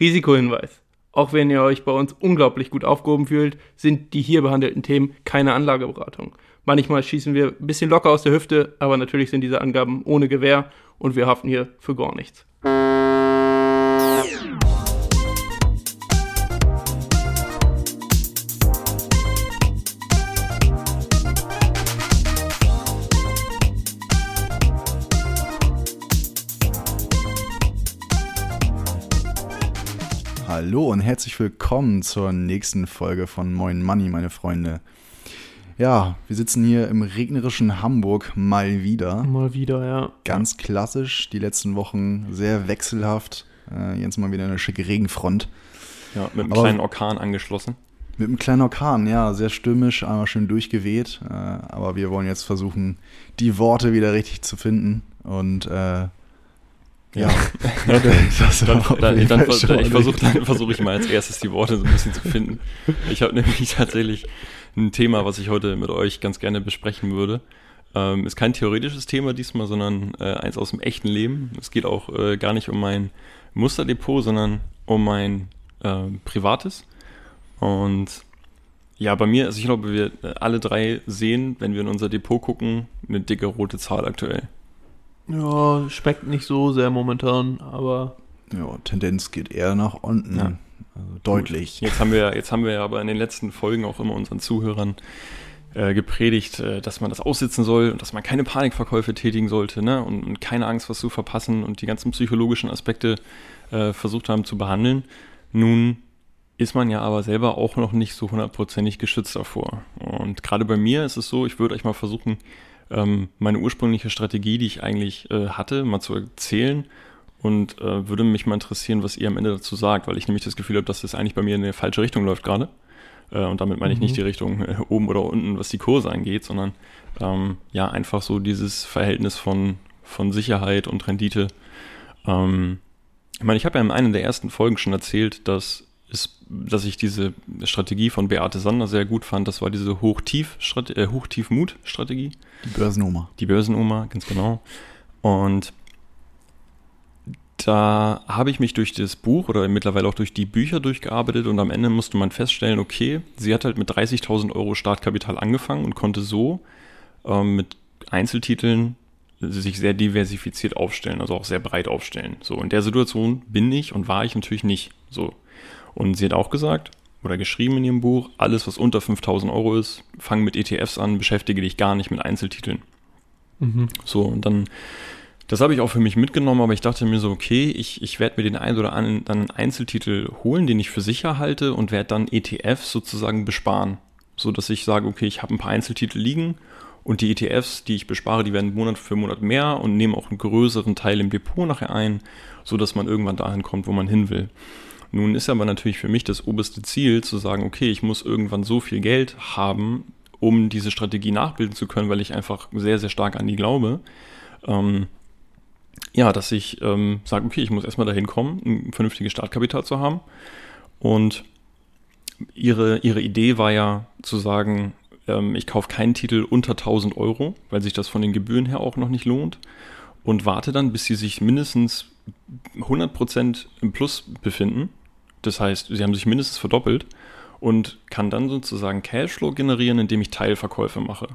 Risikohinweis. Auch wenn ihr euch bei uns unglaublich gut aufgehoben fühlt, sind die hier behandelten Themen keine Anlageberatung. Manchmal schießen wir ein bisschen locker aus der Hüfte, aber natürlich sind diese Angaben ohne Gewähr und wir haften hier für gar nichts. Hallo und herzlich willkommen zur nächsten Folge von Moin Money, meine Freunde. Ja, wir sitzen hier im regnerischen Hamburg mal wieder. Mal wieder, ja. Ganz klassisch, die letzten Wochen sehr wechselhaft. Äh, jetzt mal wieder eine schicke Regenfront. Ja, mit einem Aber kleinen Orkan angeschlossen. Mit einem kleinen Orkan, ja, sehr stürmisch, einmal schön durchgeweht. Äh, aber wir wollen jetzt versuchen, die Worte wieder richtig zu finden. Und äh, ja, dann, dann, dann, ich versuche versuch ich mal als erstes die Worte so ein bisschen zu finden. Ich habe nämlich tatsächlich ein Thema, was ich heute mit euch ganz gerne besprechen würde. Ähm, ist kein theoretisches Thema diesmal, sondern äh, eins aus dem echten Leben. Es geht auch äh, gar nicht um mein Musterdepot, sondern um mein äh, privates. Und ja, bei mir, also ich glaube, wir alle drei sehen, wenn wir in unser Depot gucken, eine dicke rote Zahl aktuell. Ja, schmeckt nicht so sehr momentan, aber. Ja, Tendenz geht eher nach unten. Ja. Also deutlich. Jetzt haben wir, jetzt haben wir aber in den letzten Folgen auch immer unseren Zuhörern äh, gepredigt, äh, dass man das aussitzen soll und dass man keine Panikverkäufe tätigen sollte, ne? Und, und keine Angst, was zu verpassen und die ganzen psychologischen Aspekte äh, versucht haben zu behandeln. Nun ist man ja aber selber auch noch nicht so hundertprozentig geschützt davor. Und gerade bei mir ist es so, ich würde euch mal versuchen, ähm, meine ursprüngliche Strategie, die ich eigentlich äh, hatte, mal zu erzählen und äh, würde mich mal interessieren, was ihr am Ende dazu sagt, weil ich nämlich das Gefühl habe, dass das eigentlich bei mir in eine falsche Richtung läuft gerade. Äh, und damit meine ich nicht mhm. die Richtung äh, oben oder unten, was die Kurse angeht, sondern ähm, ja, einfach so dieses Verhältnis von, von Sicherheit und Rendite. Ähm, ich meine, ich habe ja in einer der ersten Folgen schon erzählt, dass ist, dass ich diese Strategie von Beate Sander sehr gut fand. Das war diese Hoch-Tief-Mut-Strategie. Äh, Hoch die Börsenoma. Die Börsenoma, ganz genau. Und da habe ich mich durch das Buch oder mittlerweile auch durch die Bücher durchgearbeitet und am Ende musste man feststellen, okay, sie hat halt mit 30.000 Euro Startkapital angefangen und konnte so ähm, mit Einzeltiteln sich sehr diversifiziert aufstellen, also auch sehr breit aufstellen. So, in der Situation bin ich und war ich natürlich nicht. So. Und sie hat auch gesagt oder geschrieben in ihrem Buch, alles, was unter 5000 Euro ist, fang mit ETFs an, beschäftige dich gar nicht mit Einzeltiteln. Mhm. So, und dann, das habe ich auch für mich mitgenommen, aber ich dachte mir so, okay, ich, ich werde mir den einen oder anderen Einzeltitel holen, den ich für sicher halte und werde dann ETFs sozusagen besparen. So dass ich sage, okay, ich habe ein paar Einzeltitel liegen und die ETFs, die ich bespare, die werden Monat für Monat mehr und nehmen auch einen größeren Teil im Depot nachher ein, so dass man irgendwann dahin kommt, wo man hin will. Nun ist aber natürlich für mich das oberste Ziel zu sagen, okay, ich muss irgendwann so viel Geld haben, um diese Strategie nachbilden zu können, weil ich einfach sehr, sehr stark an die glaube. Ähm, ja, dass ich ähm, sage, okay, ich muss erstmal dahin kommen, ein vernünftiges Startkapital zu haben. Und ihre, ihre Idee war ja zu sagen, ähm, ich kaufe keinen Titel unter 1000 Euro, weil sich das von den Gebühren her auch noch nicht lohnt. Und warte dann, bis sie sich mindestens 100% im Plus befinden das heißt, sie haben sich mindestens verdoppelt und kann dann sozusagen Cashflow generieren, indem ich Teilverkäufe mache.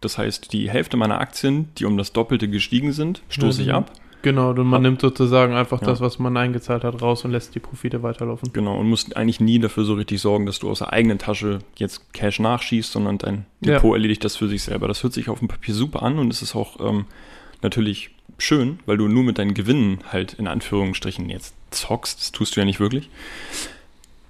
Das heißt, die Hälfte meiner Aktien, die um das Doppelte gestiegen sind, stoße ja, ich ab. Genau, und man ab. nimmt sozusagen einfach ja. das, was man eingezahlt hat, raus und lässt die Profite weiterlaufen. Genau, und musst eigentlich nie dafür so richtig sorgen, dass du aus der eigenen Tasche jetzt Cash nachschießt, sondern dein Depot ja. erledigt das für sich selber. Das hört sich auf dem Papier super an und es ist auch ähm, natürlich schön, weil du nur mit deinen Gewinnen halt in Anführungsstrichen jetzt zockst. Das tust du ja nicht wirklich.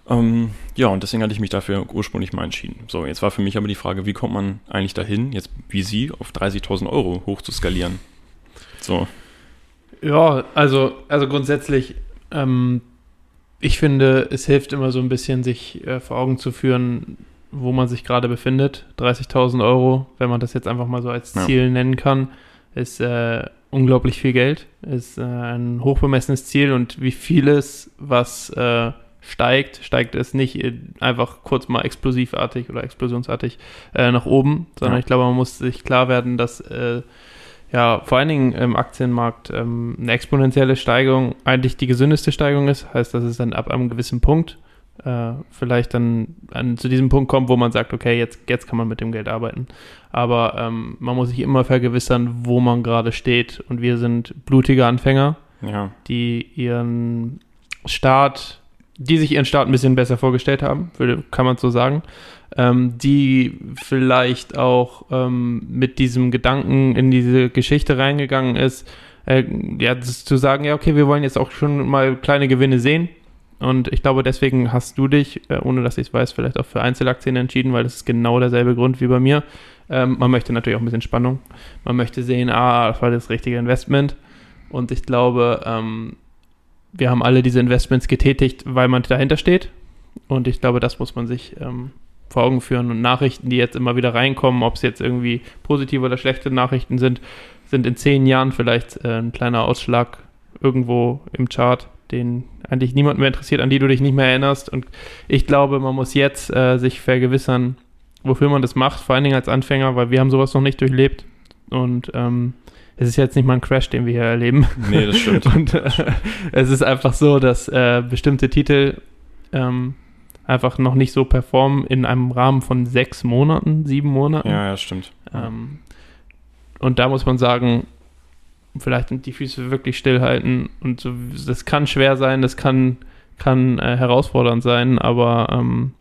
Ähm, ja, und deswegen hatte ich mich dafür ursprünglich mal entschieden. So, jetzt war für mich aber die Frage, wie kommt man eigentlich dahin, jetzt wie sie auf 30.000 Euro hoch zu skalieren? So. Ja, also, also grundsätzlich, ähm, ich finde, es hilft immer so ein bisschen, sich äh, vor Augen zu führen, wo man sich gerade befindet. 30.000 Euro, wenn man das jetzt einfach mal so als Ziel ja. nennen kann, ist äh, unglaublich viel Geld, ist äh, ein hochbemessenes Ziel und wie vieles, was äh, steigt, steigt es nicht einfach kurz mal explosivartig oder explosionsartig äh, nach oben, sondern ja. ich glaube, man muss sich klar werden, dass äh, ja, vor allen Dingen im Aktienmarkt ähm, eine exponentielle Steigerung eigentlich die gesündeste Steigerung ist. Heißt, dass es dann ab einem gewissen Punkt äh, vielleicht dann an, zu diesem Punkt kommt, wo man sagt, okay, jetzt, jetzt kann man mit dem Geld arbeiten. Aber ähm, man muss sich immer vergewissern, wo man gerade steht. Und wir sind blutige Anfänger, Ja. die ihren Start, die sich ihren Start ein bisschen besser vorgestellt haben, würde, kann man so sagen. Ähm, die vielleicht auch ähm, mit diesem Gedanken in diese Geschichte reingegangen ist, äh, ja, zu sagen, ja, okay, wir wollen jetzt auch schon mal kleine Gewinne sehen. Und ich glaube, deswegen hast du dich, äh, ohne dass ich es weiß, vielleicht auch für Einzelaktien entschieden, weil das ist genau derselbe Grund wie bei mir. Ähm, man möchte natürlich auch ein bisschen Spannung. Man möchte sehen, ah, das war das richtige Investment. Und ich glaube, ähm, wir haben alle diese Investments getätigt, weil man dahinter steht. Und ich glaube, das muss man sich ähm, vor Augen führen. Und Nachrichten, die jetzt immer wieder reinkommen, ob es jetzt irgendwie positive oder schlechte Nachrichten sind, sind in zehn Jahren vielleicht äh, ein kleiner Ausschlag irgendwo im Chart, den eigentlich niemand mehr interessiert, an die du dich nicht mehr erinnerst. Und ich glaube, man muss jetzt äh, sich vergewissern, wofür man das macht, vor allen Dingen als Anfänger, weil wir haben sowas noch nicht durchlebt. Und ähm, es ist jetzt nicht mal ein Crash, den wir hier erleben. Nee, das stimmt. Und äh, es ist einfach so, dass äh, bestimmte Titel ähm, einfach noch nicht so performen in einem Rahmen von sechs Monaten, sieben Monaten. Ja, ja, stimmt. Ähm, und da muss man sagen, vielleicht die Füße wirklich stillhalten. Und so, das kann schwer sein, das kann, kann äh, herausfordernd sein, aber ähm,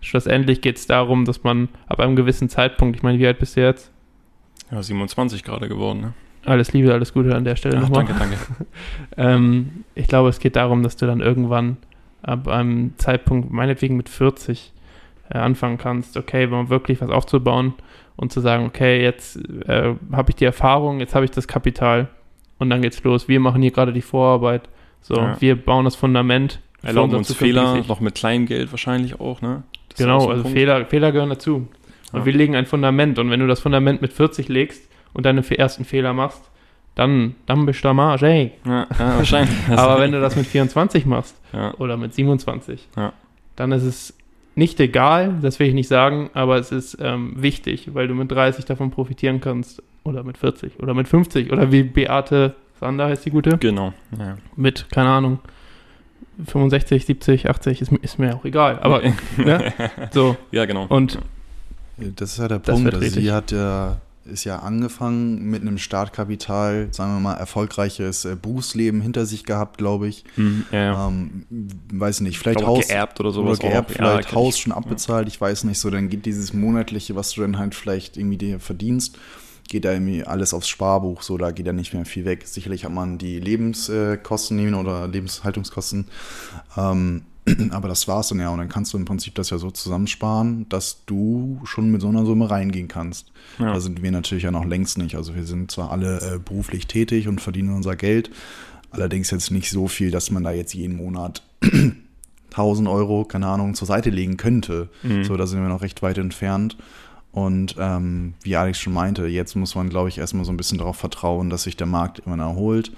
schlussendlich geht es darum, dass man ab einem gewissen Zeitpunkt, ich meine, wie alt bist du jetzt? Ja, 27 gerade geworden, ne? Alles Liebe, alles Gute an der Stelle Ach, nochmal. danke, danke. Ähm, ich glaube, es geht darum, dass du dann irgendwann ab einem Zeitpunkt, meinetwegen mit 40, äh, anfangen kannst, okay, wenn man wirklich was aufzubauen und zu sagen, okay, jetzt äh, habe ich die Erfahrung, jetzt habe ich das Kapital und dann geht's los. Wir machen hier gerade die Vorarbeit. So, Ja. wir bauen das Fundament. Erlauben uns Fehler, noch mit Kleingeld wahrscheinlich auch, ne? Das auch Genau, so also Punkt. Fehler, Fehler gehören dazu. Und Ja. wir legen ein Fundament. Und wenn du das Fundament mit 40 legst und deine ersten Fehler machst, dann, dann bist du am Arsch, ey. Ja, wahrscheinlich. Aber wenn du das mit 24 machst oder mit 27, Ja. dann ist es nicht egal, das will ich nicht sagen, aber es ist ähm, wichtig, weil du mit 30 davon profitieren kannst oder mit 40 oder mit 50 oder wie Beate Sander heißt die gute, genau. Ja. mit, keine Ahnung, 65, 70, 80, ist, mir- ist mir auch egal, aber ne? so ja, genau. und Das ist ja der Punkt. wird Also sie hat ja, ist ja angefangen mit einem Startkapital, sagen wir mal, erfolgreiches äh, Berufsleben hinter sich gehabt, glaube ich. Mhm, ja, ja. Ähm, weiß nicht, vielleicht Ich glaube, Haus geerbt oder oder sowas. geerbt, auch. vielleicht kenn Haus ich. schon abbezahlt, ich weiß nicht so, dann geht dieses monatliche, was du dann halt vielleicht irgendwie dir verdienst, geht da irgendwie alles aufs Sparbuch, so, da geht da nicht mehr viel weg. Sicherlich hat man die Lebenskosten nehmen oder Lebenshaltungskosten, ähm, aber das war's dann ja und dann kannst du im Prinzip das ja so zusammensparen, dass du schon mit so einer Summe reingehen kannst. Ja. Da sind wir natürlich ja noch längst nicht. Also wir sind zwar alle äh, beruflich tätig und verdienen unser Geld, allerdings jetzt nicht so viel, dass man da jetzt jeden Monat 1000 Euro, keine Ahnung, zur Seite legen könnte. Mhm. So, da sind wir noch recht weit entfernt. Und ähm, wie Alex schon meinte, jetzt muss man, glaube ich, erstmal so ein bisschen darauf vertrauen, dass sich der Markt immer erholt,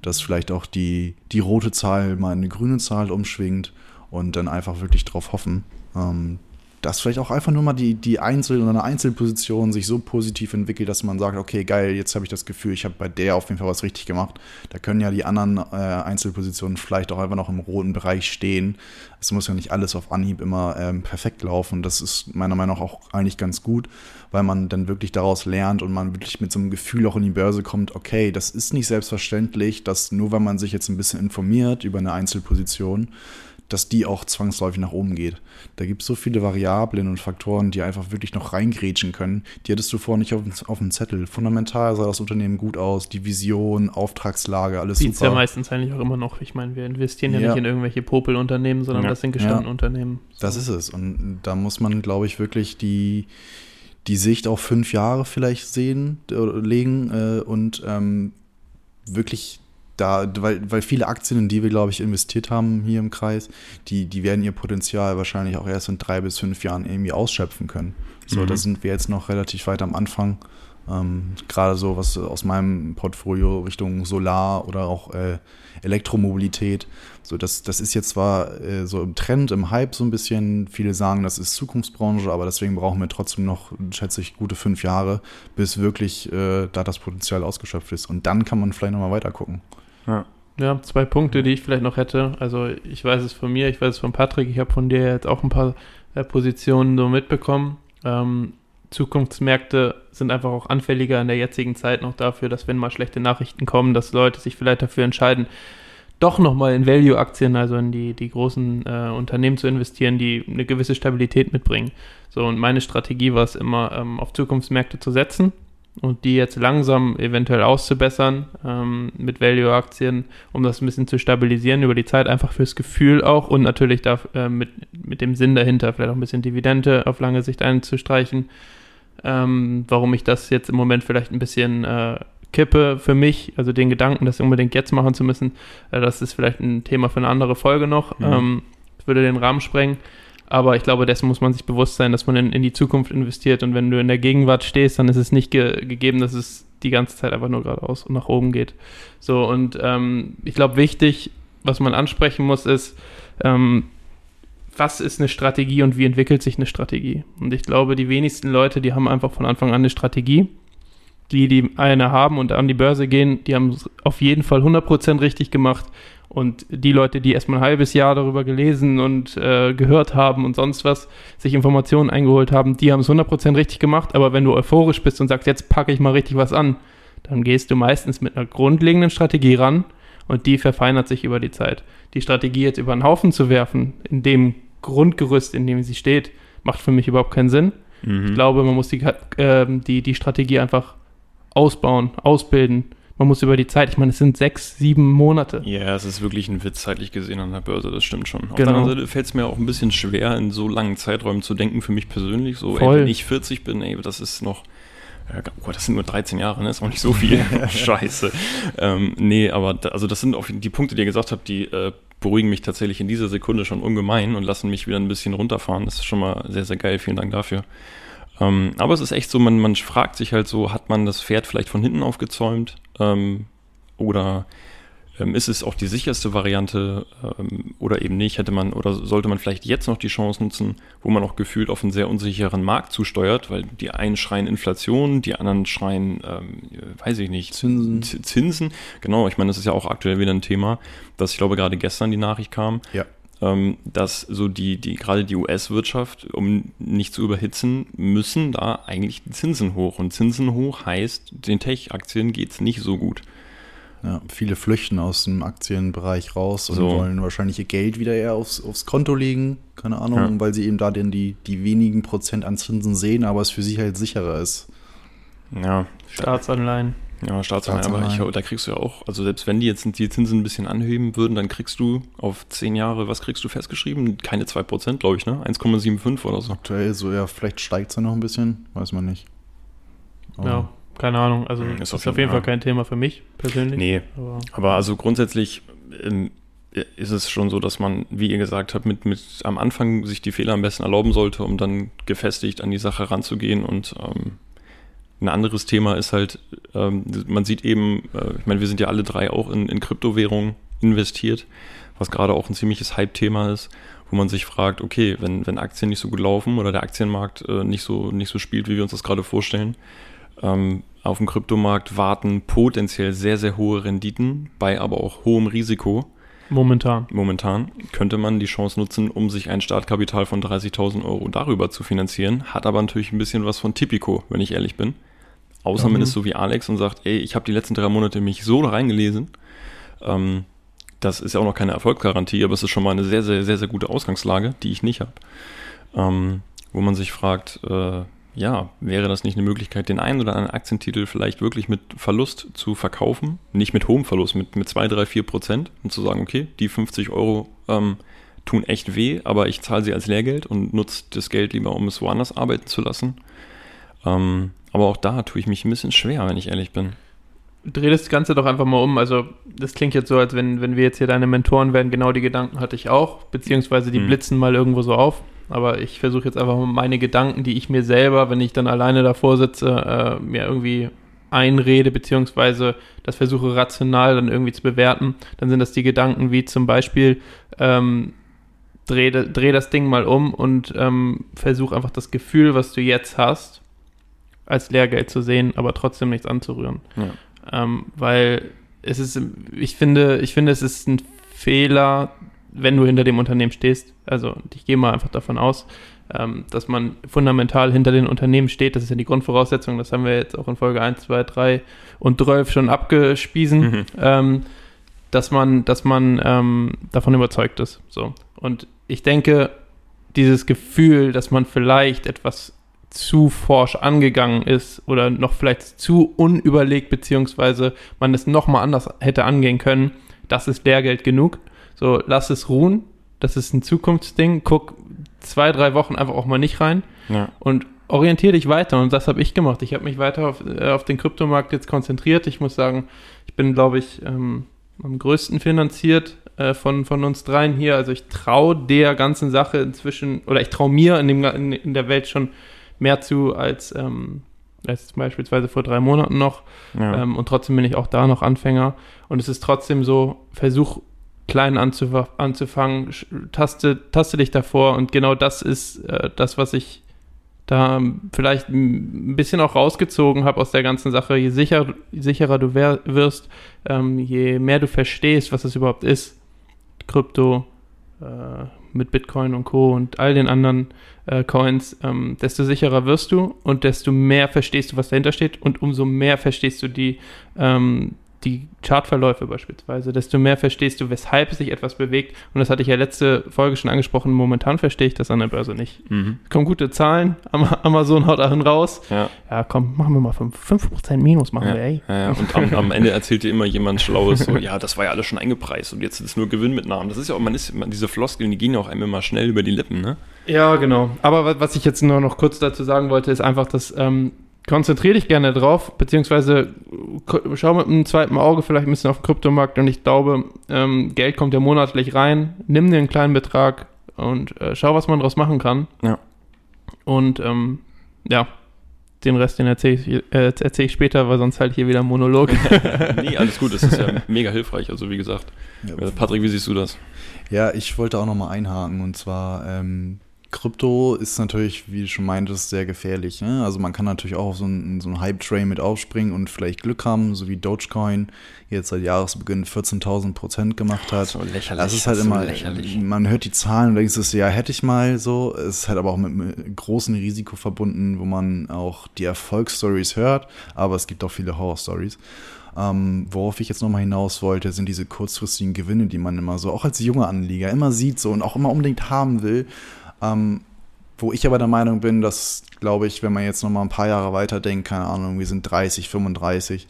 dass vielleicht auch die, die rote Zahl mal in eine grüne Zahl umschwingt und dann einfach wirklich drauf hoffen, ähm, dass vielleicht auch einfach nur mal die, die Einzel- oder eine Einzelposition sich so positiv entwickelt, dass man sagt, okay, geil, jetzt habe ich das Gefühl, ich habe bei der auf jeden Fall was richtig gemacht. Da können ja die anderen äh, Einzelpositionen vielleicht auch einfach noch im roten Bereich stehen. Es muss ja nicht alles auf Anhieb immer ähm, perfekt laufen. Das ist meiner Meinung nach auch eigentlich ganz gut, weil man dann wirklich daraus lernt und man wirklich mit so einem Gefühl auch in die Börse kommt, okay, das ist nicht selbstverständlich, dass nur weil man sich jetzt ein bisschen informiert über eine Einzelposition, dass die auch zwangsläufig nach oben geht. Da gibt es so viele Variablen und Faktoren, die einfach wirklich noch reingrätschen können. Die hattest du vorher nicht auf, dem- auf dem Zettel. Fundamental sah das Unternehmen gut aus, die Vision, Auftragslage, alles sieht es ja super. meistens eigentlich auch immer noch. Ich meine, wir investieren ja, Ja. nicht in irgendwelche Popelunternehmen, sondern Ja. das sind gestandene Ja. Unternehmen. So. Das ist es. Und da muss man, glaube ich, wirklich die, die Sicht auf fünf Jahre vielleicht sehen, äh, legen äh, und ähm, wirklich da, weil, weil viele Aktien, in die wir, glaube ich, investiert haben hier im Kreis, die, die werden ihr Potenzial wahrscheinlich auch erst in drei bis fünf Jahren irgendwie ausschöpfen können. So, Mhm. da sind wir jetzt noch relativ weit am Anfang. Ähm, Gerade so was aus meinem Portfolio Richtung Solar oder auch äh, Elektromobilität. So, das, das ist jetzt zwar äh, so im Trend, im Hype so ein bisschen. Viele sagen, das ist Zukunftsbranche, aber deswegen brauchen wir trotzdem noch, schätze ich, gute fünf Jahre, bis wirklich äh, da das Potenzial ausgeschöpft ist. Und dann kann man vielleicht nochmal weiter gucken. Ja. Ja, zwei Punkte, die ich vielleicht noch hätte. Also ich weiß es von mir, ich weiß es von Patrick, ich habe von dir jetzt auch ein paar äh, Positionen so mitbekommen. Ähm, Zukunftsmärkte sind einfach auch anfälliger in der jetzigen Zeit noch dafür, dass wenn mal schlechte Nachrichten kommen, dass Leute sich vielleicht dafür entscheiden, doch nochmal in Value-Aktien, also in die, die großen äh, Unternehmen zu investieren, die eine gewisse Stabilität mitbringen. So, und meine Strategie war es immer, ähm, auf Zukunftsmärkte zu setzen und die jetzt langsam eventuell auszubessern ähm, mit Value-Aktien, um das ein bisschen zu stabilisieren über die Zeit, einfach fürs Gefühl auch und natürlich da, äh, mit, mit dem Sinn dahinter, vielleicht auch ein bisschen Dividende auf lange Sicht einzustreichen. Ähm, warum ich das jetzt im Moment vielleicht ein bisschen äh, kippe für mich, also den Gedanken, das unbedingt jetzt machen zu müssen, äh, das ist vielleicht ein Thema für eine andere Folge noch. Mhm. Ähm, würde den Rahmen sprengen. Aber ich glaube, dessen muss man sich bewusst sein, dass man in, in die Zukunft investiert. Und wenn du in der Gegenwart stehst, dann ist es nicht ge gegeben, dass es die ganze Zeit einfach nur geradeaus und nach oben geht. So, und ähm, ich glaube, wichtig, was man ansprechen muss, ist, ähm, was ist eine Strategie und wie entwickelt sich eine Strategie? Und ich glaube, die wenigsten Leute, die haben einfach von Anfang an eine Strategie. Die, die eine haben und an die Börse gehen, die haben es auf jeden Fall 100% richtig gemacht. Und die Leute, die erstmal ein halbes Jahr darüber gelesen und äh, gehört haben und sonst was, sich Informationen eingeholt haben, die haben es 100% richtig gemacht. Aber wenn du euphorisch bist und sagst, jetzt packe ich mal richtig was an, dann gehst du meistens mit einer grundlegenden Strategie ran und die verfeinert sich über die Zeit. Die Strategie jetzt über den Haufen zu werfen, in dem Grundgerüst, in dem sie steht, macht für mich überhaupt keinen Sinn. Mhm. Ich glaube, man muss die, äh, die, die Strategie einfach ausbauen, ausbilden man muss über die Zeit, ich meine, es sind sechs, sieben Monate. Ja, es ist wirklich ein Witz zeitlich gesehen an der Börse, das stimmt schon. Auf genau. der anderen Seite fällt es mir auch ein bisschen schwer, in so langen Zeiträumen zu denken, für mich persönlich. So, ey, wenn ich 40 bin, ey, das ist noch. Oh, das sind nur 13 Jahre, ne? Ist auch nicht so viel. Scheiße. Ähm, nee, aber da, also das sind auch die Punkte, die ihr gesagt habt, die äh, beruhigen mich tatsächlich in dieser Sekunde schon ungemein und lassen mich wieder ein bisschen runterfahren. Das ist schon mal sehr, sehr geil. Vielen Dank dafür. Ähm, aber es ist echt so, man, man fragt sich halt so, hat man das Pferd vielleicht von hinten aufgezäumt? Ähm, oder ähm, ist es auch die sicherste Variante ähm, oder eben nicht? Hätte man oder sollte man vielleicht jetzt noch die Chance nutzen, wo man auch gefühlt auf einen sehr unsicheren Markt zusteuert, weil die einen schreien Inflation, die anderen schreien, ähm, weiß ich nicht, Zinsen. Zinsen. Genau, ich meine, das ist ja auch aktuell wieder ein Thema, dass ich glaube gerade gestern die Nachricht kam. Ja dass so die, die gerade die US-Wirtschaft, um nicht zu überhitzen, müssen da eigentlich die Zinsen hoch. Und Zinsen hoch heißt, den Tech-Aktien geht es nicht so gut. Ja, viele flüchten aus dem Aktienbereich raus und so. wollen wahrscheinlich ihr Geld wieder eher aufs, aufs Konto legen, keine Ahnung, ja. weil sie eben da denn die, die wenigen Prozent an Zinsen sehen, aber es für sie halt sicherer ist. Ja. Staatsanleihen. Ja, Staatsanleihen, aber ich, da kriegst du ja auch, also selbst wenn die jetzt die Zinsen ein bisschen anheben würden, dann kriegst du auf zehn Jahre, was kriegst du festgeschrieben? Keine 2%, glaube ich, ne? 1,75 oder so. Aktuell so, ja, vielleicht steigt es ja noch ein bisschen, weiß man nicht. Aber ja, keine Ahnung. Also ist, ist auf jeden, jeden Fall kein Thema für mich persönlich. Nee, aber, aber also grundsätzlich ähm, ist es schon so, dass man, wie ihr gesagt habt, mit, mit am Anfang sich die Fehler am besten erlauben sollte, um dann gefestigt an die Sache ranzugehen und ähm, ein anderes Thema ist halt, ähm, man sieht eben, äh, ich meine, wir sind ja alle drei auch in, in Kryptowährungen investiert, was gerade auch ein ziemliches Hype-Thema ist, wo man sich fragt, okay, wenn, wenn Aktien nicht so gut laufen oder der Aktienmarkt äh, nicht, so, nicht so spielt, wie wir uns das gerade vorstellen, ähm, auf dem Kryptomarkt warten potenziell sehr, sehr hohe Renditen bei aber auch hohem Risiko. Momentan. Momentan könnte man die Chance nutzen, um sich ein Startkapital von 30.000 Euro darüber zu finanzieren, hat aber natürlich ein bisschen was von Tipico, wenn ich ehrlich bin. Außer mhm. man ist so wie Alex und sagt, ey, ich habe die letzten drei Monate mich so da reingelesen. Ähm, das ist ja auch noch keine Erfolgsgarantie, aber es ist schon mal eine sehr, sehr, sehr, sehr gute Ausgangslage, die ich nicht habe. Ähm, wo man sich fragt, äh, ja, wäre das nicht eine Möglichkeit, den einen oder anderen Aktientitel vielleicht wirklich mit Verlust zu verkaufen? Nicht mit hohem Verlust, mit, mit 2, 3, 4 Prozent und zu sagen, okay, die 50 Euro ähm, tun echt weh, aber ich zahle sie als Lehrgeld und nutze das Geld lieber, um es woanders arbeiten zu lassen. Ähm, aber auch da tue ich mich ein bisschen schwer, wenn ich ehrlich bin. Dreh das Ganze doch einfach mal um. Also, das klingt jetzt so, als wenn, wenn wir jetzt hier deine Mentoren wären. Genau die Gedanken hatte ich auch, beziehungsweise die hm. blitzen mal irgendwo so auf. Aber ich versuche jetzt einfach mal meine Gedanken, die ich mir selber, wenn ich dann alleine davor sitze, äh, mir irgendwie einrede, beziehungsweise das versuche rational dann irgendwie zu bewerten, dann sind das die Gedanken wie zum Beispiel, ähm, dreh, dreh das Ding mal um und ähm, versuch einfach das Gefühl, was du jetzt hast, als Lehrgeld zu sehen, aber trotzdem nichts anzurühren. Ja. Ähm, weil es ist, ich finde, ich finde, es ist ein Fehler, wenn du hinter dem Unternehmen stehst. Also ich gehe mal einfach davon aus, ähm, dass man fundamental hinter den Unternehmen steht. Das ist ja die Grundvoraussetzung. Das haben wir jetzt auch in Folge 1, 2, 3 und 12 schon abgespiesen, mhm. ähm, dass man, dass man ähm, davon überzeugt ist. So. Und ich denke, dieses Gefühl, dass man vielleicht etwas zu forsch angegangen ist oder noch vielleicht zu unüberlegt, beziehungsweise man es nochmal anders hätte angehen können, das ist Lehrgeld genug. So, lass es ruhen. Das ist ein Zukunftsding. Guck zwei, drei Wochen einfach auch mal nicht rein ja. und orientiere dich weiter. Und das habe ich gemacht. Ich habe mich weiter auf, äh, auf den Kryptomarkt jetzt konzentriert. Ich muss sagen, ich bin, glaube ich, ähm, am größten finanziert äh, von, von uns dreien hier. Also ich traue der ganzen Sache inzwischen, oder ich traue mir in, dem, in, in, der Welt schon mehr zu als, ähm, als beispielsweise vor drei Monaten noch. Ja. Ähm, und trotzdem bin ich auch da noch Anfänger. Und es ist trotzdem so, versuch klein anzuf anzufangen, taste, taste dich davor. Und genau das ist äh, das, was ich da vielleicht ein bisschen auch rausgezogen habe aus der ganzen Sache. Je, sicher, sicherer du wirst, ähm, je mehr du verstehst, was es überhaupt ist, Krypto äh, mit Bitcoin und Co. und all den anderen äh, Coins, ähm, desto sicherer wirst du und desto mehr verstehst du, was dahinter steht und umso mehr verstehst du die, ähm, die Chartverläufe beispielsweise, desto mehr verstehst du, weshalb sich etwas bewegt. Und das hatte ich ja letzte Folge schon angesprochen. Momentan verstehe ich das an der Börse nicht. Mhm. Kommen gute Zahlen, Amazon haut dahin raus. Ja. ja, komm, machen wir mal 5%, 5 Minus, machen ja. wir, ey. Ja. Und am, am, Ende erzählt dir immer jemand Schlaues, so, ja, das war ja alles schon eingepreist und jetzt ist es nur Gewinnmitnahmen. Das ist ja auch, man ist, man, diese Floskeln, die gehen ja auch einem immer schnell über die Lippen, ne? Ja, genau. Aber was ich jetzt nur noch kurz dazu sagen wollte, ist einfach, dass ähm, konzentriere dich gerne drauf, beziehungsweise schau mit einem zweiten Auge vielleicht ein bisschen auf den Kryptomarkt und ich glaube, ähm, Geld kommt ja monatlich rein, nimm dir einen kleinen Betrag und äh, schau, was man daraus machen kann. Ja. Und ähm, ja, den Rest, den erzähle ich, äh, erzähl ich später, weil sonst halt hier wieder ein Monolog. nee, alles gut, das ist ja mega hilfreich, also wie gesagt. Ja, äh, Patrick, wie siehst du das? Ja, ich wollte auch nochmal einhaken und zwar ähm, Krypto ist natürlich, wie du schon meintest, sehr gefährlich. Ne? Also man kann natürlich auch auf so einen, so einen Hype-Train mit aufspringen und vielleicht Glück haben, so wie Dogecoin jetzt seit Jahresbeginn 14.000 Prozent gemacht hat. So lächerlich. Das ist halt das immer, lächerlich. man hört die Zahlen und denkt sich, ja, hätte ich mal so. Es ist halt aber auch mit einem großen Risiko verbunden, wo man auch die Erfolgsstories hört, aber es gibt auch viele Horror-Stories. Ähm, worauf ich jetzt nochmal hinaus wollte, sind diese kurzfristigen Gewinne, die man immer so, auch als junger Anleger, immer sieht so und auch immer unbedingt haben will. Ähm, wo ich aber der Meinung bin, dass, glaube ich, wenn man jetzt noch mal ein paar Jahre weiterdenkt, keine Ahnung, wir sind 30, 35,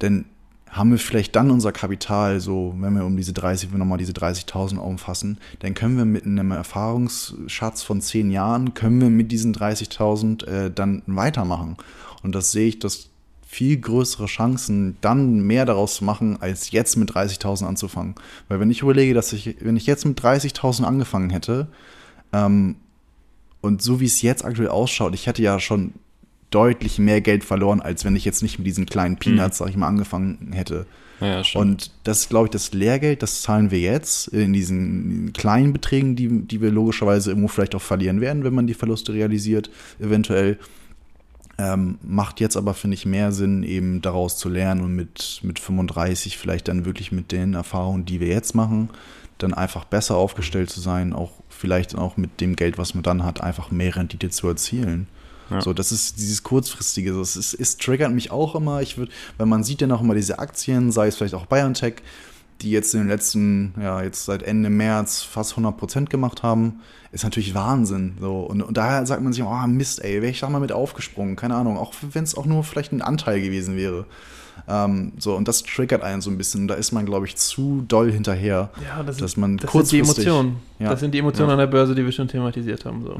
dann haben wir vielleicht dann unser Kapital, so wenn wir um diese 30, wenn nochmal diese 30.000 umfassen, dann können wir mit einem Erfahrungsschatz von 10 Jahren, können wir mit diesen 30.000 äh, dann weitermachen. Und das sehe ich, dass viel größere Chancen, dann mehr daraus zu machen, als jetzt mit 30.000 anzufangen. Weil wenn ich überlege, dass ich, wenn ich jetzt mit 30.000 angefangen hätte, ähm, und so wie es jetzt aktuell ausschaut, ich hätte ja schon deutlich mehr Geld verloren, als wenn ich jetzt nicht mit diesen kleinen mhm. Peanuts, mhm. sag ich mal, angefangen hätte. Ja, und das ist, glaube ich, das Lehrgeld, das zahlen wir jetzt in diesen kleinen Beträgen, die, die wir logischerweise irgendwo vielleicht auch verlieren werden, wenn man die Verluste realisiert, eventuell. Ähm, macht jetzt aber, finde ich, mehr Sinn, eben daraus zu lernen und mit, mit 35 vielleicht dann wirklich mit den Erfahrungen, die wir jetzt machen, dann einfach besser aufgestellt zu sein, auch vielleicht auch mit dem Geld, was man dann hat, einfach mehr Rendite zu erzielen. Ja. So, das ist dieses kurzfristige. es, ist, es triggert mich auch immer. Ich würde, wenn man sieht ja noch immer diese Aktien, sei es vielleicht auch BioNTech, die jetzt in den letzten, ja, jetzt seit Ende März fast 100 Prozent gemacht haben, ist natürlich Wahnsinn. So. Und, und daher sagt man sich, oh Mist, ey, wäre ich da mal mit aufgesprungen, keine Ahnung, auch wenn es auch nur vielleicht ein Anteil gewesen wäre. Ähm, so, und das triggert einen so ein bisschen. Da ist man, glaube ich, zu doll hinterher, ja, das dass man das kurzfristig... Sind die Emotionen. Ja. Das sind die Emotionen ja. an der Börse, die wir schon thematisiert haben. So.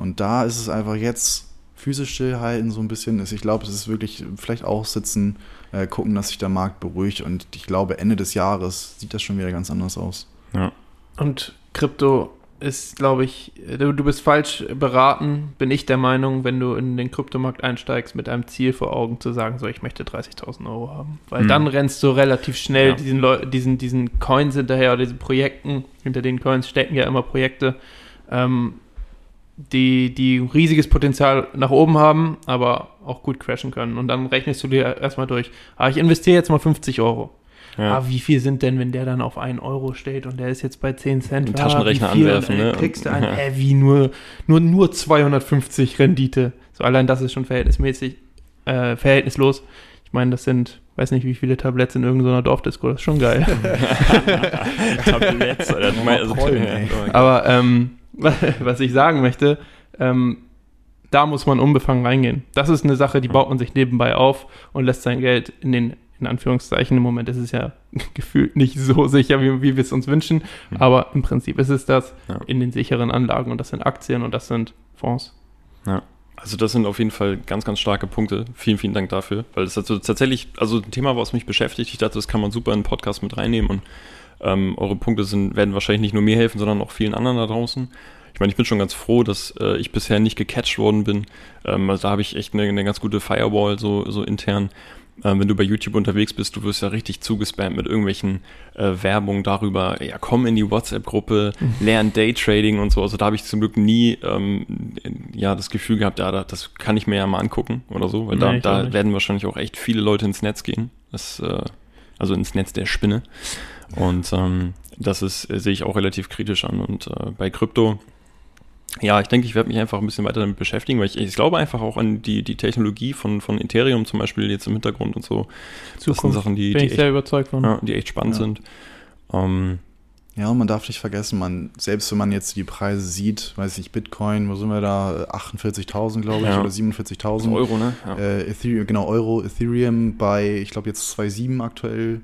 Und da ist es einfach jetzt physisch stillhalten so ein bisschen Ich glaube, es ist wirklich vielleicht auch sitzen, äh, gucken, dass sich der Markt beruhigt. Und ich glaube, Ende des Jahres sieht das schon wieder ganz anders aus. Ja. Und Krypto ist, glaube ich, du, du bist falsch beraten, bin ich der Meinung, wenn du in den Kryptomarkt einsteigst mit einem Ziel vor Augen zu sagen, so ich möchte 30.000 Euro haben. Weil Hm. dann rennst du relativ schnell Ja. diesen, Leu diesen, diesen Coins hinterher oder diesen Projekten, hinter den Coins stecken ja immer Projekte, ähm, die, die riesiges Potenzial nach oben haben, aber auch gut crashen können. Und dann rechnest du dir erstmal durch, ah, ich investiere jetzt mal 50 Euro. Ja. Ah, wie viel sind denn, wenn der dann auf 1 Euro steht und der ist jetzt bei 10 Cent? Einen Ah, Taschenrechner wie viel? anwerfen, Und dann ne? Kriegst du ein, Ja. äh, wie nur, nur, nur 250 Rendite. So, allein das ist schon verhältnismäßig, äh, verhältnislos. Ich meine, das sind, weiß nicht, wie viele Tabletts in irgendeiner Dorfdisco, das ist schon geil. Tabletts, meinst- also, aber- Aber ähm, was ich sagen möchte, ähm, da muss man unbefangen reingehen. Das ist eine Sache, die baut man sich nebenbei auf und lässt sein Geld in den, in Anführungszeichen, im Moment ist es ja gefühlt nicht so sicher, wie, wie wir es uns wünschen, Hm. aber im Prinzip ist es das Ja. in den sicheren Anlagen und das sind Aktien und das sind Fonds. Also das sind auf jeden Fall ganz, ganz starke Punkte. Vielen, vielen Dank dafür, weil es also tatsächlich, also ein Thema, was mich beschäftigt. Ich dachte, das kann man super in den Podcast mit reinnehmen und ähm, eure Punkte sind, werden wahrscheinlich nicht nur mir helfen, sondern auch vielen anderen da draußen. Ich meine, ich bin schon ganz froh, dass äh, ich bisher nicht gecatcht worden bin. Ähm, also da habe ich echt eine, eine ganz gute Firewall so, so intern. Ähm, wenn du bei YouTube unterwegs bist, du wirst ja richtig zugespammt mit irgendwelchen äh, Werbungen darüber, ja, komm in die WhatsApp-Gruppe, lern Daytrading und so. Also da habe ich zum Glück nie ähm, ja das Gefühl gehabt, ja, da- das kann ich mir ja mal angucken oder so, weil da, Nee, da nicht. werden wahrscheinlich auch echt viele Leute ins Netz gehen. Das, äh, also ins Netz der Spinne. Und ähm, das ist, äh, sehe ich auch relativ kritisch an. Und äh, bei Krypto, ja, ich denke, ich werde mich einfach ein bisschen weiter damit beschäftigen, weil ich, ich glaube einfach auch an die, die Technologie von, von Ethereum zum Beispiel jetzt im Hintergrund und so. Das sind Zukunft Sachen, die, bin die, ich echt, sehr überzeugt von. ja, die echt spannend Ja. sind. Ähm, Ja, und man darf nicht vergessen, man, selbst wenn man jetzt die Preise sieht, weiß ich, Bitcoin, wo sind wir da? 48.000, glaube ich, Ja. oder 47.000. Euro, ne? Ja. Äh, Ethereum, genau, Euro, Ethereum bei, ich glaube, jetzt 2,7 aktuell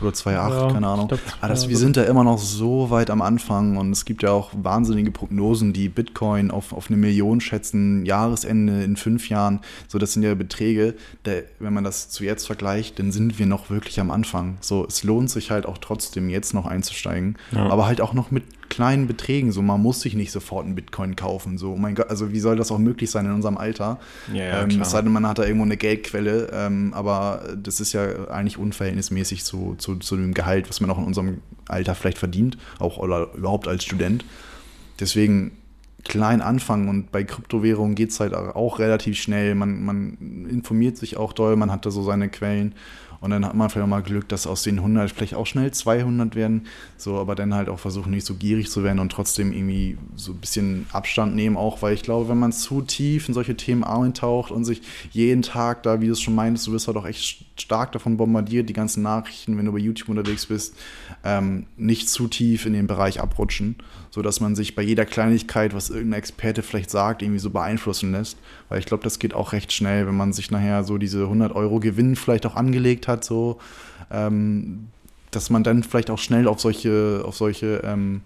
oder 2,8, Ja, keine Ahnung. glaub, Aber das, ja, wir sind da immer noch so weit am Anfang und es gibt ja auch wahnsinnige Prognosen, die Bitcoin auf, auf eine Million schätzen, Jahresende in fünf Jahren. So, das sind ja Beträge, der, wenn man das zu jetzt vergleicht, dann sind wir noch wirklich am Anfang. So, es lohnt sich halt auch trotzdem jetzt noch einzusteigen, Ja. aber halt auch noch mit kleinen Beträgen. So, man muss sich nicht sofort einen Bitcoin kaufen. So, oh mein Gott, also wie soll das auch möglich sein in unserem Alter? ja, ja, ähm, klar. es sei denn, man hat da irgendwo eine Geldquelle, ähm, aber das ist ja eigentlich unverhältnismäßig zu, zu, zu dem Gehalt, was man auch in unserem Alter vielleicht verdient, auch oder überhaupt als Student. Deswegen klein anfangen und bei Kryptowährungen geht es halt auch relativ schnell. Man, man informiert sich auch doll, man hat da so seine Quellen und dann hat man vielleicht auch mal Glück, dass aus den 100 vielleicht auch schnell 200 werden, so, aber dann halt auch versuchen, nicht so gierig zu werden und trotzdem irgendwie so ein bisschen Abstand nehmen, auch weil ich glaube, wenn man zu tief in solche Themen eintaucht und sich jeden Tag da, wie du es schon meintest, du wirst halt auch echt stark davon bombardiert, die ganzen Nachrichten, wenn du bei YouTube unterwegs bist, ähm, nicht zu tief in den Bereich abrutschen, sodass man sich bei jeder Kleinigkeit, was irgendein Experte vielleicht sagt, irgendwie so beeinflussen lässt. Weil ich glaube, das geht auch recht schnell, wenn man sich nachher so diese 100 Euro Gewinn vielleicht auch angelegt hat, so, ähm, dass man dann vielleicht auch schnell auf solche, auf solche, ähm,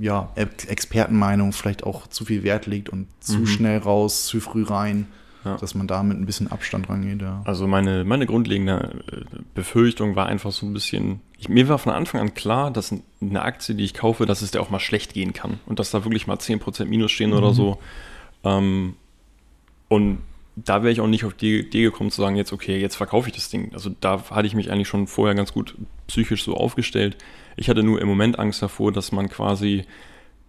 ja, Ex- Expertenmeinungen vielleicht auch zu viel Wert legt und zu Mhm. schnell raus, zu früh rein, Ja. dass man da mit ein bisschen Abstand rangeht, ja. Also meine, meine grundlegende äh, Befürchtung war einfach so ein bisschen, ich, mir war von Anfang an klar, dass eine Aktie, die ich kaufe, dass es der auch mal schlecht gehen kann und dass da wirklich mal 10% Minus stehen oder Mhm. so. Ähm, und da wäre ich auch nicht auf die Idee gekommen zu sagen, jetzt okay, jetzt verkaufe ich das Ding. Also da hatte ich mich eigentlich schon vorher ganz gut psychisch so aufgestellt. Ich hatte nur im Moment Angst davor, dass man quasi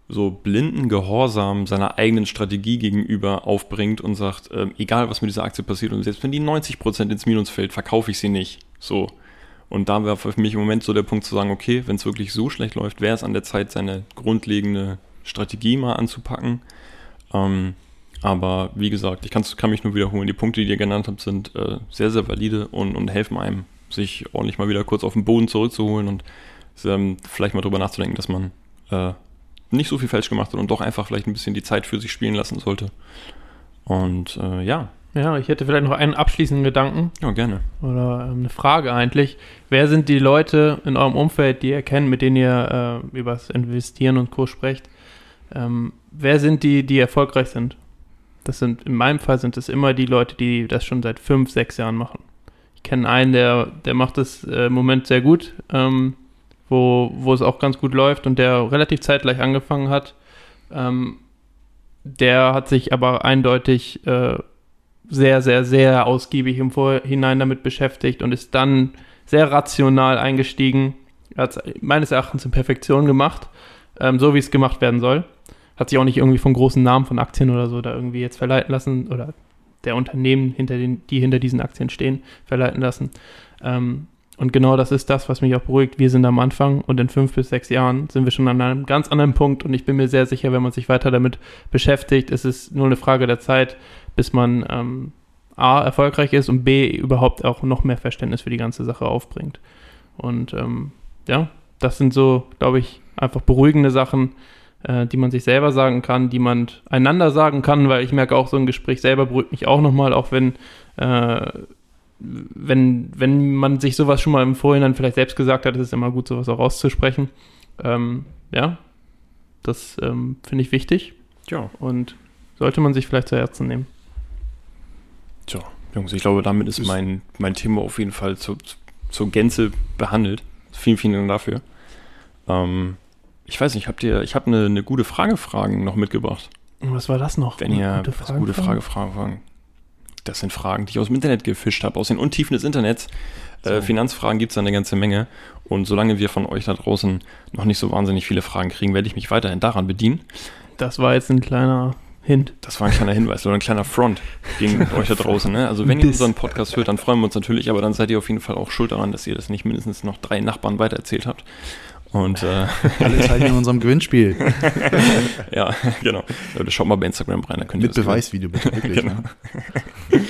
so blinden Gehorsam seiner eigenen Strategie gegenüber aufbringt und sagt, ähm, egal was mit dieser Aktie passiert und selbst wenn die 90% ins Minus fällt, verkaufe ich sie nicht. So. Und da wäre für mich im Moment so der Punkt zu sagen, okay, wenn es wirklich so schlecht läuft, wäre es an der Zeit, seine grundlegende Strategie mal anzupacken. Ähm, aber wie gesagt, ich kann mich nur wiederholen, die Punkte, die ihr genannt habt, sind äh, sehr, sehr valide und, und helfen einem, sich ordentlich mal wieder kurz auf den Boden zurückzuholen und ähm, vielleicht mal drüber nachzudenken, dass man äh, nicht so viel falsch gemacht hat und doch einfach vielleicht ein bisschen die Zeit für sich spielen lassen sollte. Und äh, ja, Ja, ich hätte vielleicht noch einen abschließenden Gedanken ja, gerne. oder ähm, eine Frage eigentlich. Wer sind die Leute in eurem Umfeld, die ihr kennt, mit denen ihr äh, über das Investieren und Co. sprecht? Ähm, wer sind die, die erfolgreich sind? Das sind, in meinem Fall sind es immer die Leute, die das schon seit fünf, sechs Jahren machen. Ich kenne einen, der, der macht das äh, im Moment sehr gut, ähm, wo, wo es auch ganz gut läuft und der relativ zeitgleich angefangen hat. Ähm, der hat sich aber eindeutig äh, sehr, sehr, sehr ausgiebig im Vorhinein damit beschäftigt und ist dann sehr rational eingestiegen. Er hat es meines Erachtens in Perfektion gemacht, ähm, so wie es gemacht werden soll. Hat sich auch nicht irgendwie von großen Namen von Aktien oder so da irgendwie jetzt verleiten lassen oder der Unternehmen, hinter den, die hinter diesen Aktien stehen, verleiten lassen. Ähm, und genau das ist das, was mich auch beruhigt. Wir sind am Anfang und in fünf bis sechs Jahren sind wir schon an einem ganz anderen Punkt. Und ich bin mir sehr sicher, wenn man sich weiter damit beschäftigt, ist es nur eine Frage der Zeit, bis man ähm, A, erfolgreich ist und B, überhaupt auch noch mehr Verständnis für die ganze Sache aufbringt. Und ähm, ja, das sind so, glaube ich, einfach beruhigende Sachen, äh, die man sich selber sagen kann, die man einander sagen kann, weil ich merke auch, so ein Gespräch selber beruhigt mich auch nochmal, auch wenn äh, wenn, wenn man sich sowas schon mal im Vorhinein vielleicht selbst gesagt hat, ist es immer gut, sowas auch auszusprechen. Ähm, ja, das ähm, finde ich wichtig. Ja. Und sollte man sich vielleicht zu Herzen nehmen. Tja, Jungs, ich glaube, damit ist mein, mein Thema auf jeden Fall zu, zu, zur Gänze behandelt. Vielen, vielen Dank dafür. Ähm, ich weiß nicht, habt ihr, ich habe eine, eine gute Frage-Fragen noch mitgebracht. Was war das noch? Wenn ihr gute Frage, gute Frage, Frage, Fragen. Das sind Fragen, die ich aus dem Internet gefischt habe, aus den Untiefen des Internets. Äh, so. Äh, Finanzfragen gibt es eine ganze Menge. Und solange wir von euch da draußen noch nicht so wahnsinnig viele Fragen kriegen, werde ich mich weiterhin daran bedienen. Das war jetzt ein kleiner Hint. Das war ein kleiner Hinweis oder ein kleiner Front gegen euch da draußen. Ne? Also wenn ihr unseren Podcast hört, dann freuen wir uns natürlich, aber dann seid ihr auf jeden Fall auch schuld daran, dass ihr das nicht mindestens noch drei Nachbarn weitererzählt habt. Und äh, alle Teile in unserem Gewinnspiel. ja, genau. Leute, schaut mal bei Instagram rein, da könnt ihr Mit Beweisvideo bitte, wirklich. genau. ne?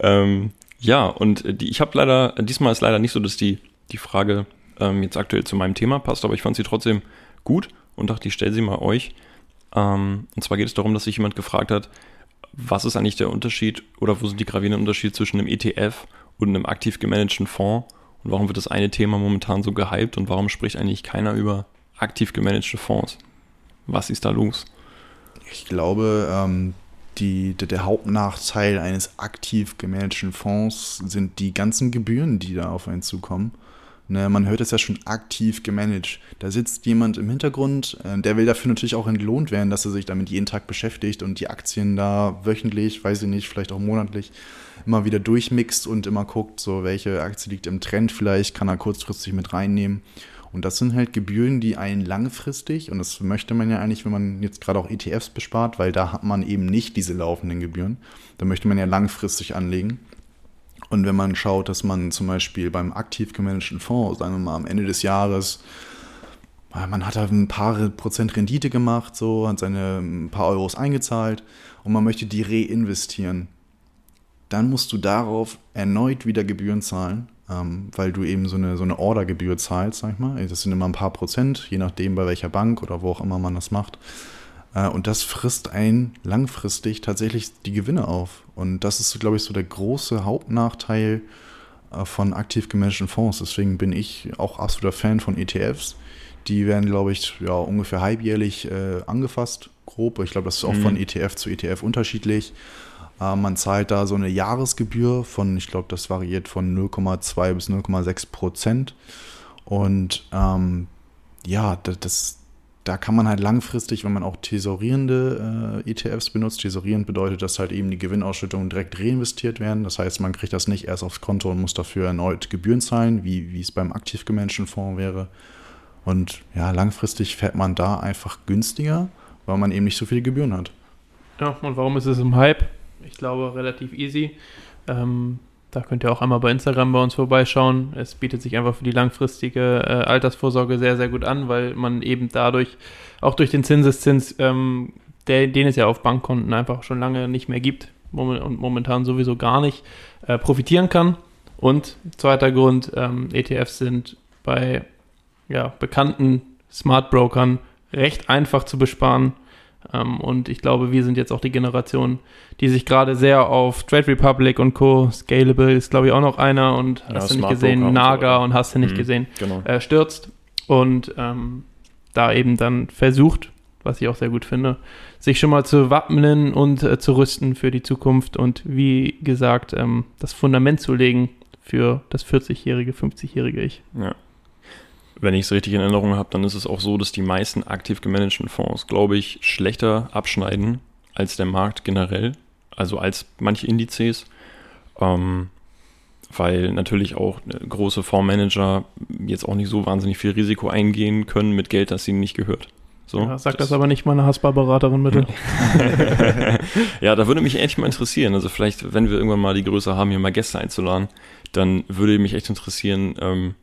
ähm, ja, und die, ich habe leider, diesmal ist leider nicht so, dass die, die Frage ähm, jetzt aktuell zu meinem Thema passt, aber ich fand sie trotzdem gut und dachte, ich stelle sie mal euch. Ähm, und zwar geht es darum, dass sich jemand gefragt hat, was ist eigentlich der Unterschied oder wo sind die gravierenden Unterschiede zwischen einem ETF und einem aktiv gemanagten Fonds und warum wird das eine Thema momentan so gehypt und warum spricht eigentlich keiner über aktiv gemanagte Fonds? Was ist da los? Ich glaube, ähm, die, der Hauptnachteil eines aktiv gemanagten Fonds sind die ganzen Gebühren, die da auf einen zukommen. Ne, man hört es ja schon aktiv gemanagt. Da sitzt jemand im Hintergrund, äh, der will dafür natürlich auch entlohnt werden, dass er sich damit jeden Tag beschäftigt und die Aktien da wöchentlich, weiß ich nicht, vielleicht auch monatlich immer wieder durchmixt und immer guckt, so welche Aktie liegt im Trend vielleicht, kann er kurzfristig mit reinnehmen. Und das sind halt Gebühren, die einen langfristig, und das möchte man ja eigentlich, wenn man jetzt gerade auch ETFs bespart, weil da hat man eben nicht diese laufenden Gebühren. Da möchte man ja langfristig anlegen. Und wenn man schaut, dass man zum Beispiel beim aktiv gemanagten Fonds, sagen wir mal am Ende des Jahres, man hat da ein paar Prozent Rendite gemacht, so, hat seine ein paar Euros eingezahlt und man möchte die reinvestieren dann musst du darauf erneut wieder Gebühren zahlen, ähm, weil du eben so eine, so eine Ordergebühr zahlst, sag ich mal. Das sind immer ein paar Prozent, je nachdem bei welcher Bank oder wo auch immer man das macht. Äh, und das frisst ein langfristig tatsächlich die Gewinne auf. Und das ist, glaube ich, so der große Hauptnachteil äh, von aktiv gemanagten Fonds. Deswegen bin ich auch absoluter Fan von ETFs. Die werden, glaube ich, ja, ungefähr halbjährlich äh, angefasst, grob. Ich glaube, das ist auch mhm. von ETF zu ETF unterschiedlich. Äh, man zahlt da so eine Jahresgebühr von, ich glaube, das variiert von 0,2 bis 0,6 Prozent. Und ähm, ja, das, da kann man halt langfristig, wenn man auch tesorierende äh, ETFs benutzt, tesorierend bedeutet, dass halt eben die Gewinnausschüttungen direkt reinvestiert werden. Das heißt, man kriegt das nicht erst aufs Konto und muss dafür erneut Gebühren zahlen, wie, wie es beim aktiv gemanagten Fonds wäre. Und ja, langfristig fährt man da einfach günstiger, weil man eben nicht so viele Gebühren hat. Ja, und warum ist es im Hype? Ich glaube, relativ easy. Ähm, da könnt ihr auch einmal bei Instagram bei uns vorbeischauen. Es bietet sich einfach für die langfristige äh, Altersvorsorge sehr, sehr gut an, weil man eben dadurch, auch durch den Zinseszins, ähm, der, den es ja auf Bankkonten einfach schon lange nicht mehr gibt und momentan sowieso gar nicht, äh, profitieren kann. Und zweiter Grund, ähm, ETFs sind bei ja, bekannten Smart Brokern recht einfach zu besparen. Ähm, und ich glaube, wir sind jetzt auch die Generation, die sich gerade sehr auf Trade Republic und Co. Scalable ist, glaube ich, auch noch einer und ja, hast du nicht gesehen, Naga und, hast du nicht mhm, gesehen, genau. äh, stürzt und ähm, da eben dann versucht, was ich auch sehr gut finde, sich schon mal zu wappnen und äh, zu rüsten für die Zukunft und wie gesagt, ähm, das Fundament zu legen für das 40-jährige, 50-jährige Ich. Ja. Wenn ich es richtig in Erinnerung habe, dann ist es auch so, dass die meisten aktiv gemanagten Fonds, glaube ich, schlechter abschneiden als der Markt generell, also als manche Indizes, ähm, weil natürlich auch äh, große Fondsmanager jetzt auch nicht so wahnsinnig viel Risiko eingehen können mit Geld, das ihnen nicht gehört. So, ja, sag das, das aber nicht meine Haspa-Beraterin, bitte. ja, da würde mich echt mal interessieren. Also vielleicht, wenn wir irgendwann mal die Größe haben, hier mal Gäste einzuladen, dann würde mich echt interessieren, ähm,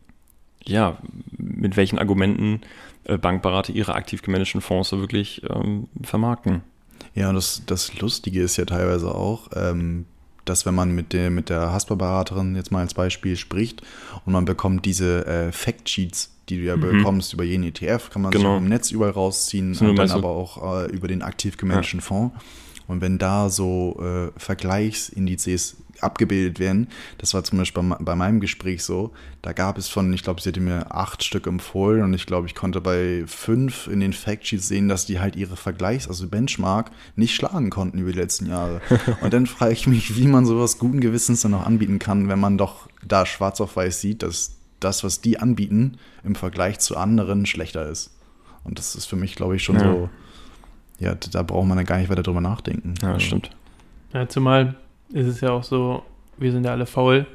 ja, mit welchen Argumenten äh, Bankberater ihre aktiv gemanagten Fonds so wirklich ähm, vermarkten. Ja, und das, das Lustige ist ja teilweise auch, ähm, dass wenn man mit der, mit der Haspa-Beraterin jetzt mal als Beispiel spricht und man bekommt diese äh, Factsheets, die du ja mhm. bekommst über jeden ETF, kann man genau. sich im Netz überall rausziehen und dann aber auch äh, über den aktiv gemanagten ja. Fonds. Und wenn da so äh, Vergleichsindizes abgebildet werden. Das war zum Beispiel bei, bei meinem Gespräch so. Da gab es von, ich glaube, sie hätte mir acht Stück empfohlen und ich glaube, ich konnte bei fünf in den Factsheets sehen, dass die halt ihre Vergleichs-, also Benchmark, nicht schlagen konnten über die letzten Jahre. und dann frage ich mich, wie man sowas guten Gewissens dann noch anbieten kann, wenn man doch da schwarz auf weiß sieht, dass das, was die anbieten, im Vergleich zu anderen schlechter ist. Und das ist für mich, glaube ich, schon ja. so, ja, da braucht man dann gar nicht weiter drüber nachdenken. Ja, das also. stimmt. Ja, zumal ist es ja auch so, wir sind ja alle faul.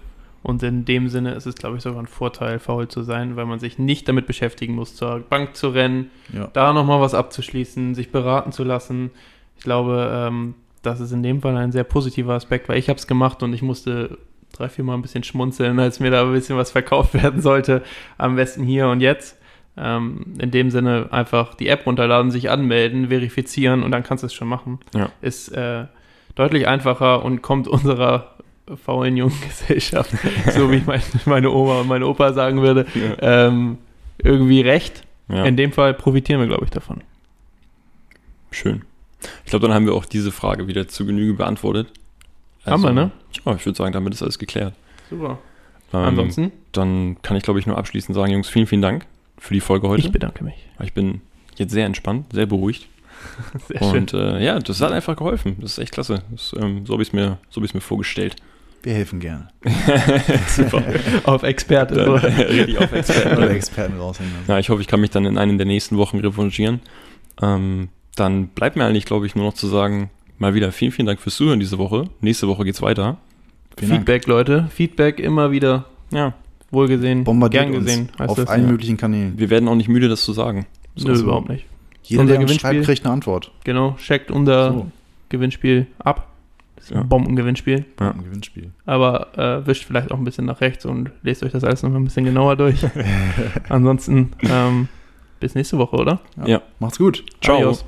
Und in dem Sinne ist es, glaube ich, sogar ein Vorteil, faul zu sein, weil man sich nicht damit beschäftigen muss, zur Bank zu rennen, ja. da nochmal was abzuschließen, sich beraten zu lassen. Ich glaube, ähm, das ist in dem Fall ein sehr positiver Aspekt, weil ich habe es gemacht und ich musste drei, vier Mal ein bisschen schmunzeln, als mir da ein bisschen was verkauft werden sollte, am besten hier und jetzt. Ähm, in dem Sinne einfach die App runterladen, sich anmelden, verifizieren und dann kannst du es schon machen. Ja. Ist äh, deutlich einfacher und kommt unserer faulen jungen Gesellschaft, so wie mein, meine Oma und mein Opa sagen würde, ja. ähm, irgendwie recht. Ja. In dem Fall profitieren wir, glaube ich, davon. Schön. Ich glaube, dann haben wir auch diese Frage wieder zu Genüge beantwortet. Also, haben wir, ne? Ja, ich würde sagen, damit ist alles geklärt. Super. Ähm, Ansonsten? Dann kann ich, glaube ich, nur abschließend sagen, Jungs, vielen, vielen Dank für die Folge heute. Ich bedanke mich. Ich bin jetzt sehr entspannt, sehr beruhigt. Sehr und schön. Äh, ja, das hat einfach geholfen. Das ist echt klasse. Das, ähm, so habe ich es mir, so mir vorgestellt. Wir helfen gerne. Super. auf Experte. Dann, richtig auf Experten. Oder Experten raushängen. Ja, ich hoffe, ich kann mich dann in einen der nächsten Wochen revanchieren. Ähm, dann bleibt mir eigentlich, glaube ich, nur noch zu sagen, mal wieder vielen, vielen Dank fürs Zuhören diese Woche. Nächste Woche geht's weiter. Vielen Feedback, Dank. Leute. Feedback immer wieder. Ja. Wohlgesehen. Bombardiert gern gesehen. auf das, allen ja. möglichen Kanälen. Wir werden auch nicht müde, das zu sagen. So Nö, überhaupt nicht. Jeder, unser der Gewinnspiel, schreibt, kriegt eine Antwort. Genau, checkt unser so. Gewinnspiel ab. Das ist ja. ein Bombengewinnspiel. Ja. Bombengewinnspiel. Aber äh, wischt vielleicht auch ein bisschen nach rechts und lest euch das alles noch ein bisschen genauer durch. Ansonsten ähm, bis nächste Woche, oder? Ja. ja. Macht's gut. Ciao. Adios.